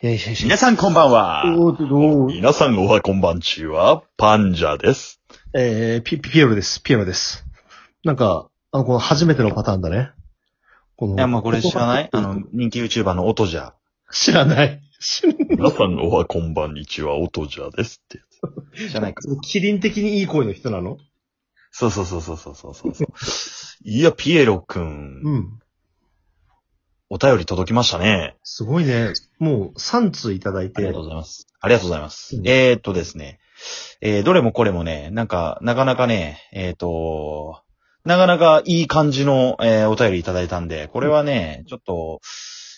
いやいやいや皆さんこんばんは。おーどう皆さんおはこんばんちは、パンジャです。えー、ピ、ピピエロです。ピエロです。なんか、あの、この初めてのパターンだね。このいや、まあこれ知らない？あの、人気 YouTuber の音じゃ。知らない。知らない。皆さんおはこんばんにちは、音じゃですってやつ。知らないか。キリン的にいい声の人なの？そうそうそうそうそうそうそう。いや、ピエロくん、うん。お便り届きましたね。すごいね。もう3通いただいてありがとう。ございます。ありがとうございます。うんえーっとですね。えー、どれもこれもね、なんか、なかなかね、えーっと、なかなかいい感じの、えーお便りいただいたんで、これはね、ちょっと、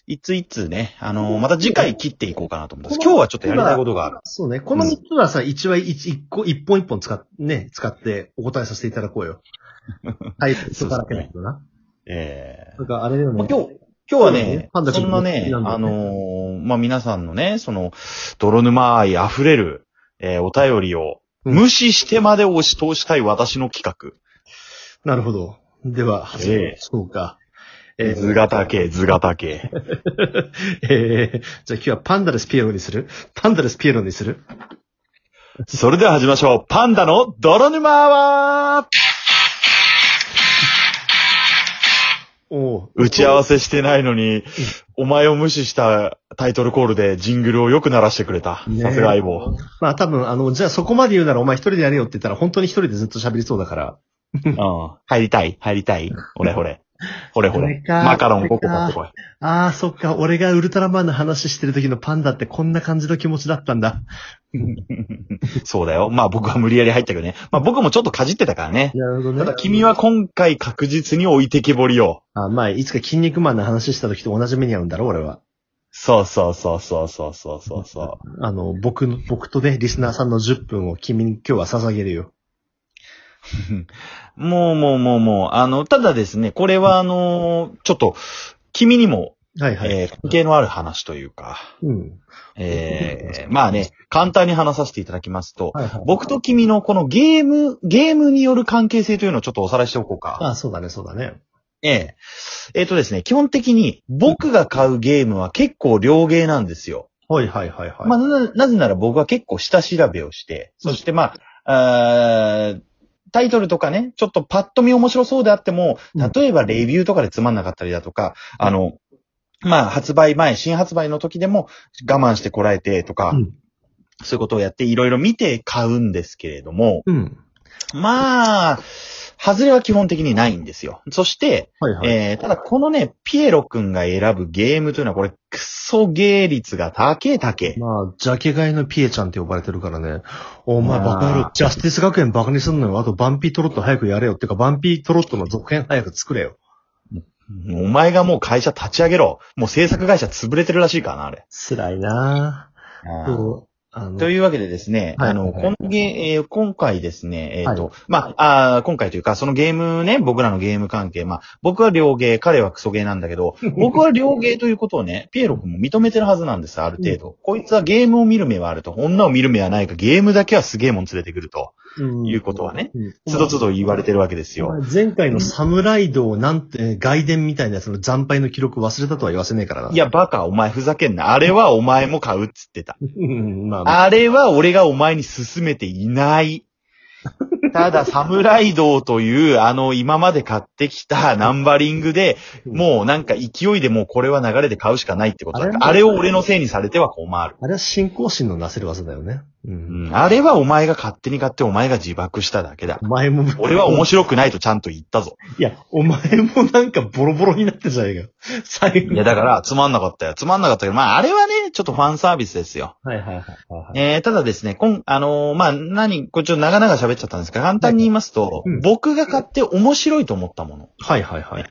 一通一通ね、あのまた次回切っていこうかなと思ってます。今日はちょっとやりたいことがある。そうね。この3つはさ、一話一一個、一本一本使っ、ね、使ってお答えさせていただこうよ。はい、そこだけだけどな。えなんかあれね。今日、今日はねねパンダ、君そんなね、あのーまあ、皆さんのね、その、泥沼愛溢れる、えーお便りを、うん無視してまで押し通したい私の企画。なるほど。では、始めましょうか。えー図型系、図型系。えー、じゃあ今日はパンダレスピエロにする？パンダレスピエロにする？それでは始めましょう。パンダの泥沼はおう打ち合わせしてないのに、お前を無視したタイトルコールでジングルをよく鳴らしてくれた。ねさすが相棒。まあ多分、あの、じゃあそこまで言うならお前一人でやれよって言ったら本当に一人でずっと喋りそうだから。うん。入りたい入りたいほれほれ。ほれほれ。マカロン5個買ってこい。ああ、そっか。俺がウルトラマンの話してる時のパンダってこんな感じの気持ちだったんだ。そうだよ。まあ僕は無理やり入ったけどね。まあ僕もちょっとかじってたからね。なるほどね。ただ君は今回確実に置いてけぼりを。あまあいつか筋肉マンの話した時と同じ目に遭うんだろ、俺は。そうそうそうそうそうそうそう。あの、僕の、僕とね、リスナーさんの10分を君に今日は捧げるよ。もうもうもうもう、あの、ただですね、これはあの、ちょっと、君にも、はいはい。えー関係のある話というか、うん。えーまあね、簡単に話させていただきますと、はいはい。僕と君のこのゲーム、ゲームによる関係性というのをちょっとおさらいしておこうか。あそうだね、そうだね。えええっ、とですね、基本的に僕が買うゲームは結構良ゲーなんですよ。はいはいはいはい。まあな、なぜなら僕は結構下調べをして、そしてまあ、あータイトルとかね、ちょっとパッと見面白そうであっても、うん。例えばレビューとかでつまんなかったりだとか、あの、まあ、発売前、新発売の時でも我慢してこらえてとか、うん。そういうことをやっていろいろ見て買うんですけれども、うん。まあ、外れは基本的にないんですよ。そして、はいはい。えー、ただこのね、ピエロくんが選ぶゲームというのはこれ、クソゲー率が高え高え。まあ、ジャケ買いのピエちゃんって呼ばれてるからね。お前まあバカ野郎、ジャスティス学園バカにすんのよ。あとバンピートロット早くやれよ。ってか、バンピートロットの続編早く作れよ。お前がもう会社立ち上げろ。もう制作会社潰れてるらしいからな、あれ。辛いなぁ。というわけでですね、はい。あの、はい。えー今回ですね、えっ、と、まあ、あー今回というか、そのゲームね、僕らのゲーム関係、まあ、僕は両ゲー、彼はクソゲーなんだけど、僕は両ゲーということをね、ピエロ君も認めてるはずなんです、ある程度。こいつはゲームを見る目はあると、女を見る目はないか、ゲームだけはすげえもん連れてくると、うんいうことはね、うんつどつど言われてるわけですよ。お前前回のサムライドをなんて、外伝みたいなやつの惨敗の記録忘れたとは言わせねえからな。いや、バカ、お前ふざけんな。あれはお前も買うっつってた。うん、まあ、あれは俺がお前に勧めていない。ただ、サムライドウという、あの、今まで買ってきたナンバリングで、もうなんか勢いでもうこれは流れで買うしかないってことだあれを俺のせいにされては困る。あれは信仰心のなせる技だよね。う。うんん、あれはお前が勝手に買ってお前が自爆しただけだお。前も、俺は面白くないとちゃんと言ったぞ。いや、お前もなんかボロボロになってんじゃねえかよ。最後いや、だから、つまんなかったよ。つまんなかったけど、まあ、あれはね、ちょっとファンサービスですよ。はいはいはいはいはい。えー、ただですね、こん、あのーまあ、何、これちょっと長々喋っちゃったんですが、簡単に言いますと、うん僕が買って面白いと思ったもの。はいはいはい。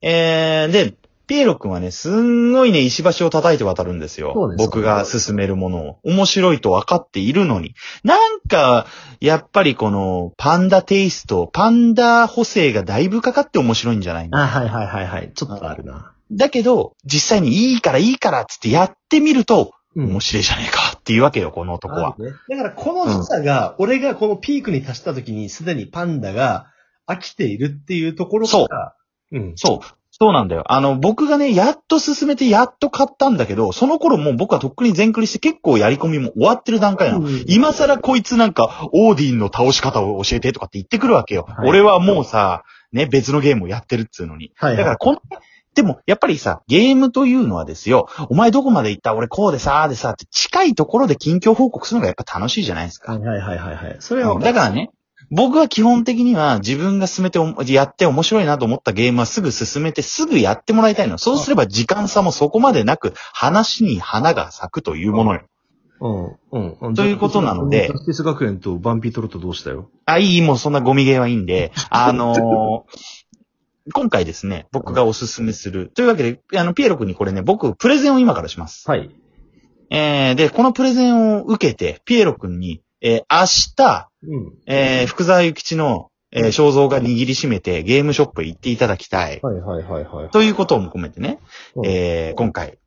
えー、で、ピエロ君はね、すんごいね、石橋を叩いて渡るんですよ。そうです僕が進めるものを。面白いと分かっているのに。なんか、やっぱりこの、パンダテイスト、パンダ補正がだいぶかかって面白いんじゃないの？あ、はいはいはいはい。ちょっとあるな。だけど、実際にいいからいいからっつってやってみると、うん面白いじゃねえかっていうわけよ、この男は。ねだからこの時差が、俺がこのピークに達した時にすでにパンダが飽きているっていうところから、うん。そう。そうなんだよ。あの、僕がね、やっと進めてやっと買ったんだけど、その頃もう僕はとっくに全クリして結構やり込みも終わってる段階なの。うん今更こいつなんか、オーディンの倒し方を教えてとかって言ってくるわけよ。はい俺はもうさ、ね、別のゲームをやってるっつうのに。はいはいだからこの、でも、やっぱりさ、ゲームというのはですよ、お前どこまで行った？俺こうでさ、でさ、って近いところで近況報告するのがやっぱ楽しいじゃないですか。はいはいはいはいはい。それは、だからね、僕は基本的には自分が進めておも、やって面白いなと思ったゲームはすぐ進めてすぐやってもらいたいの。そうすれば時間差もそこまでなく、話に花が咲くというものよ。うん、うんうん。ということなのでジャスティス学園とバンピートロットどうしたよ？あ、いい、もうそんなゴミゲーはいいんで、あのー今回ですね、僕がおすすめする。というわけで、あの、ピエロ君にこれね、僕、プレゼンを今からします。はい。えー、で、このプレゼンを受けて、ピエロ君に、えー、明日、うん。えー、福沢諭吉の、えー、肖像が握りしめてゲームショップへ行っていただきたい。はいはいはいはい。ということも込めてね、うんえー、今回、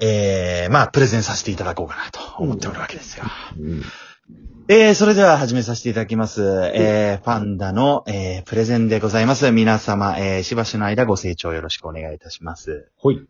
えー、まあ、プレゼンさせていただこうかなと思っておるわけですよ。うんえー、それでは始めさせていただきます。えー、パンダの、えー、プレゼンでございます。皆様、えー、しばしの間ご清聴よろしくお願いいたします。ほい。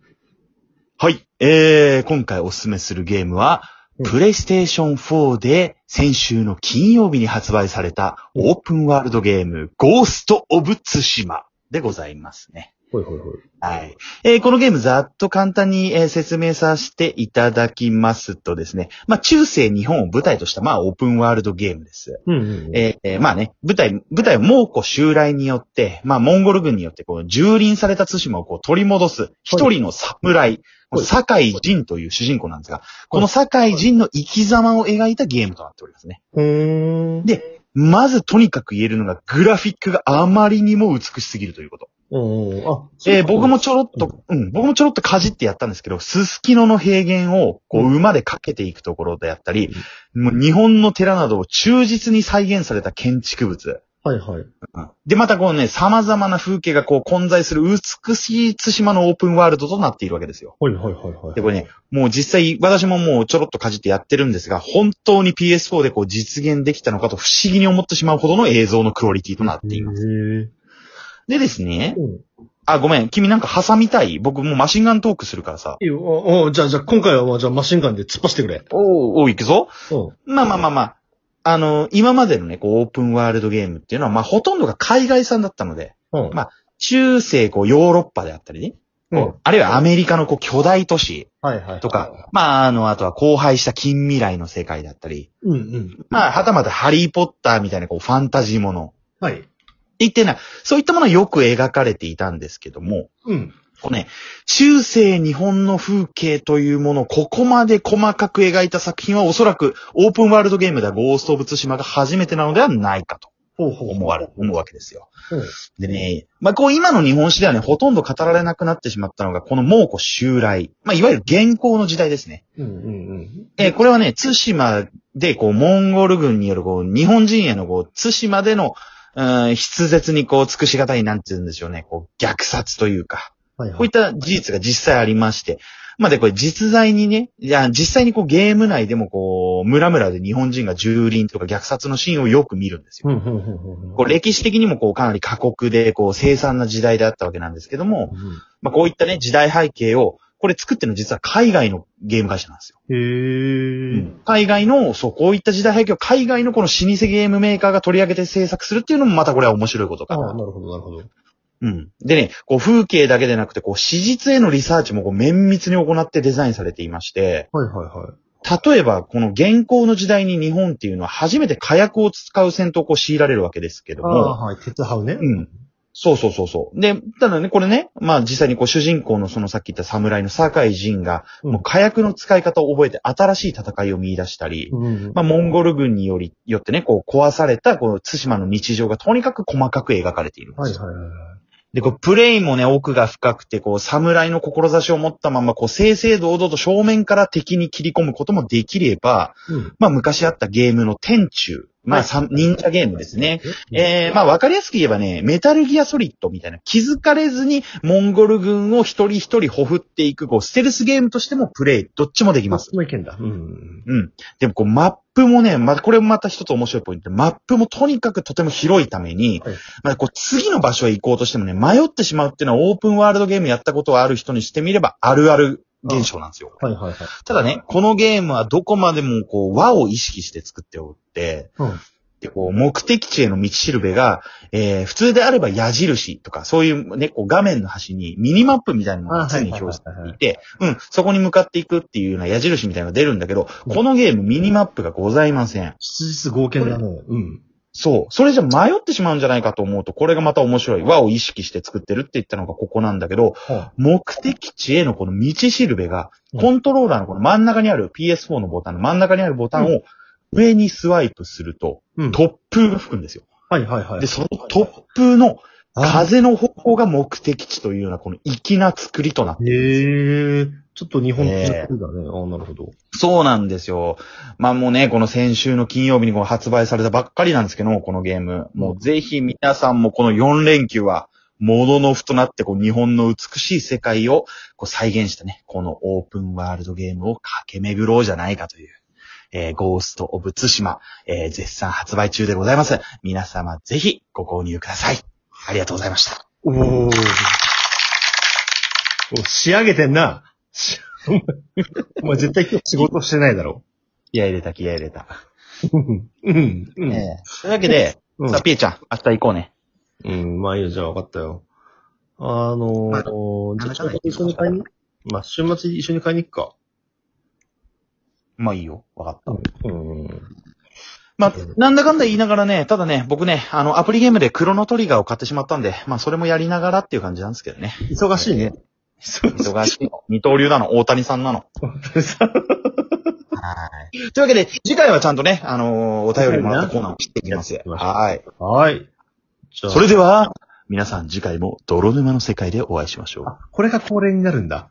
はい。えー、今回おすすめするゲームは、うんプレイステーション4で先週の金曜日に発売されたオープンワールドゲーム、ゴースト・オブ・ツシマでございますね。ほいほいほい。はい。えーこのゲームざっと簡単に、えー説明させていただきますとですね、まあ、中世日本を舞台とした、まあ、オープンワールドゲームです。うんうん。えーえーまあね、舞台、舞台を蒙古襲来によって、まあ、モンゴル軍によって、こう、蹂躙された対馬をこう取り戻す、一人の侍、はい酒井仁という主人公なんですが、この酒井仁の生き様を描いたゲームとなっておりますね。うーん。で、まずとにかく言えるのが、グラフィックがあまりにも美しすぎるということ。うんうん。あ、えー僕もちょろっと、うん、僕もちょろっとかじってやったんですけど、すすきのの平原を、こう、馬でかけていくところであったり、もう日本の寺などを忠実に再現された建築物。はいはい。で、またこうね、様々な風景がこう混在する美しい対馬のオープンワールドとなっているわけですよ。はいはいはいはい。で、これね、もう実際、私ももうちょろっとかじってやってるんですが、本当に PS4 でこう実現できたのかと不思議に思ってしまうほどの映像のクオリティとなっています。す。でですねへ、うん。あ、ごめん、君なんか挟みたい？僕もうマシンガントークするからさ。いいよ。おおじゃあ、じゃあ、今回はじゃあ、マシンガンで突っ走ってくれ。おー、おー、行くぞ。うん。まあまあまあまあ。あの、今までのね、こう、オープンワールドゲームっていうのは、まあ、ほとんどが海外産だったので、うん。ま中世、こう、ヨーロッパであったりね、うんあるいはアメリカのこう、巨大都市はいはい。とか、まあ、あの、あとは荒廃した近未来の世界だったり、うんうん。まあ、はたまたハリーポッターみたいな、こう、ファンタジーもの。はい。言ってな、そういったものはよく描かれていたんですけども、うん。こうね、中世日本の風景というものをここまで細かく描いた作品はおそらくオープンワールドゲームではゴースト・オブ・ツシマが初めてなのではないかと。思われ、思うわけですよ。うん。でね、まあ、こう今の日本史ではね、ほとんど語られなくなってしまったのが、この蒙古襲来。まあ、いわゆる現行の時代ですね。うんうんうん。えーこれはね、対馬で、こう、モンゴル軍による、こう、日本人への、こう、対馬での、うん、筆舌にこう、尽くしがたい、なんて言うんでしょうね、こう、虐殺というか、はいはい。こういった事実が実際ありまして、まあで、これ実在にね、いや、実際にこうゲーム内でもこう、村々で日本人が蹂躙とか虐殺のシーンをよく見るんですよ。うんうんうん。こう歴史的にもこうかなり過酷で、こう凄惨な時代であったわけなんですけども、うんまあこういったね、時代背景を、これ作ってるの実は海外のゲーム会社なんですよ。へー。海外の、そう、こういった時代背景を海外のこの老舗ゲームメーカーが取り上げて制作するっていうのもまたこれは面白いことかああ、な。なるほどなるほど。うん。でね、こう風景だけでなくて、こう史実へのリサーチもこう綿密に行ってデザインされていまして、はいはいはい。例えばこの現行の時代に日本っていうのは初めて火薬を使う戦闘を強いられるわけですけどああ、も、はい。鉄ハウね。うん。そうそうそうそう。で、ただね、これね、まあ実際にこう主人公のそのさっき言った侍の酒井仁が、うんもう火薬の使い方を覚えて新しい戦いを見出したり、うんうん。まあモンゴル軍により、よってね、こう壊されたこの対馬の日常がとにかく細かく描かれているんですよ。はいはいはいはい。で、こうプレイもね、奥が深くて、こう侍の志を持ったまま、こう正々堂々と正面から敵に切り込むこともできれば、うん。まあ昔あったゲームの天中まあ、はいさん忍者ゲームですね。えー、まあ、わかりやすく言えばね、メタルギアソリッドみたいな、気づかれずにモンゴル軍を一人一人ほふっていく、こう、ステルスゲームとしてもプレイ、どっちもできます。もういけんだ。うん。うん。でも、こう、マップもね、ま、これもまた一つ面白いポイントで、マップもとにかくとても広いために、はいまあ、こう、次の場所へ行こうとしてもね、迷ってしまうっていうのはオープンワールドゲームやったことがある人にしてみれば、あるある現象なんですよ。はいはいはい。ただね、このゲームはどこまでもこう和を意識して作っておって、うんでこう目的地への道しるべが、えー普通であれば矢印とか、そういうね、こう画面の端にミニマップみたいなのが常に表示されていて、うん、そこに向かっていくっていうような矢印みたいなのが出るんだけど、うんこのゲームミニマップがございません。質実合憲だね。うん。そう。それじゃ迷ってしまうんじゃないかと思うと、これがまた面白い。和を意識して作ってるって言ったのがここなんだけど、は目的地へのこの道しるべが、うんコントローラーのこの真ん中にある PS4 のボタンの真ん中にあるボタンを上にスワイプすると、うん。突風が吹くんですよ。はいはいはい。で、その突風のあ風の方向が目的地というようなこの粋な作りとなってるんですよへえ。ちょっと日本的な国だね。ああ、なるほど。そうなんですよ。まあもうね、この先週の金曜日にこう発売されたばっかりなんですけども、このゲーム。もうぜひ皆さんもこの4連休は、もののふとなってこう日本の美しい世界をこう再現したね、このオープンワールドゲームを駆け巡ろうじゃないかという、えーゴースト・オブ・ツシマ、えー絶賛発売中でございます。皆様ぜひご購入ください。ありがとうございました。おー。お仕上げてんな。し お前絶対今日仕事してないだろ。気合い入れた、気合い入れた。うん。うん。うん。えーというわけで、うんさあ、ピエちゃん、明日行こうね。うん、まあいいよ、じゃあ分かったよ。あのまあー、じゃあちょっと一緒に買いに、まあ週末一緒に買いに行くか。まあいいよ。わかった。うん。まあ、なんだかんだ言いながらね、ただね、僕ね、あの、アプリゲームでクロノトリガーを買ってしまったんで、まあ、それもやりながらっていう感じなんですけどね。忙しいね。忙忙しいの。二刀流なの、大谷さんなの。はい。というわけで、次回はちゃんとね、あのーお便りもらったコーナーを切っていきます。やっていきましょうはい。はい。それでは、皆さん次回も泥沼の世界でお会いしましょう。あ、これが恒例になるんだ。